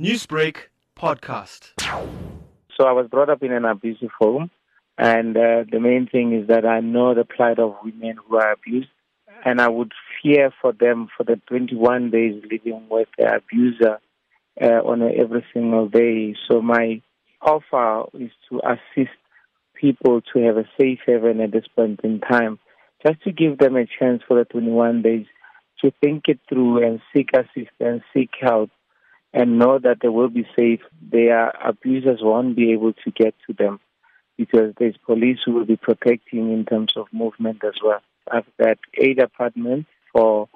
Newsbreak podcast. So I was brought up in an abusive home, and uh, the main thing is that I know the plight of women who are abused, and I would fear for them for the 21 days living with the abuser uh, on every single day. So my offer is to assist people to have a safe haven at this point in time, just to give them a chance for the 21 days to think it through and seek assistance, seek help and know that they will be safe. Their abusers won't be able to get to them because there's police who will be protecting in terms of movement as well. I've got eight apartments for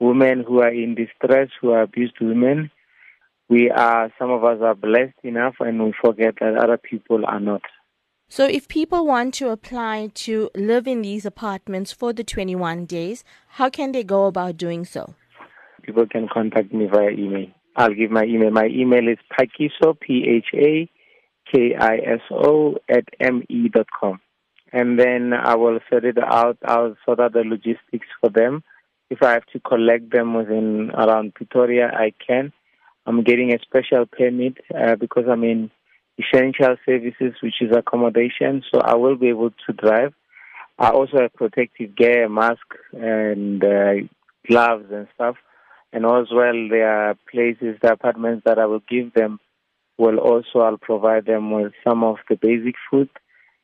women who are in distress, who are abused women. We are, some of us are blessed enough and we forget that other people are not. So, if people want to apply to live in these apartments for the 21 days, how can they go about doing so? People can contact me via email. I'll give my email. My email is phakiso, P-H-A-K-I-S-O, at me dot com. And then I will sort it out. I'll sort out the logistics for them. If I have to collect them within around Pretoria, I can. I'm getting a special permit uh, because I'm in essential services, which is accommodation, so I will be able to drive. I also have protective gear, mask, and uh, gloves and stuff and as well there are places, the apartments that I will give them will also I'll provide them with some of the basic food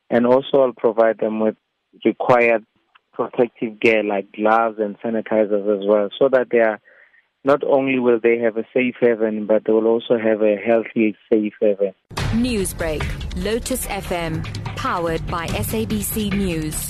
and also I'll provide them with required protective gear like gloves and sanitizers as well so that they are not only will they have a safe haven but they will also have a healthy safe haven. Newsbreak, Lotus FM, powered by SABC News.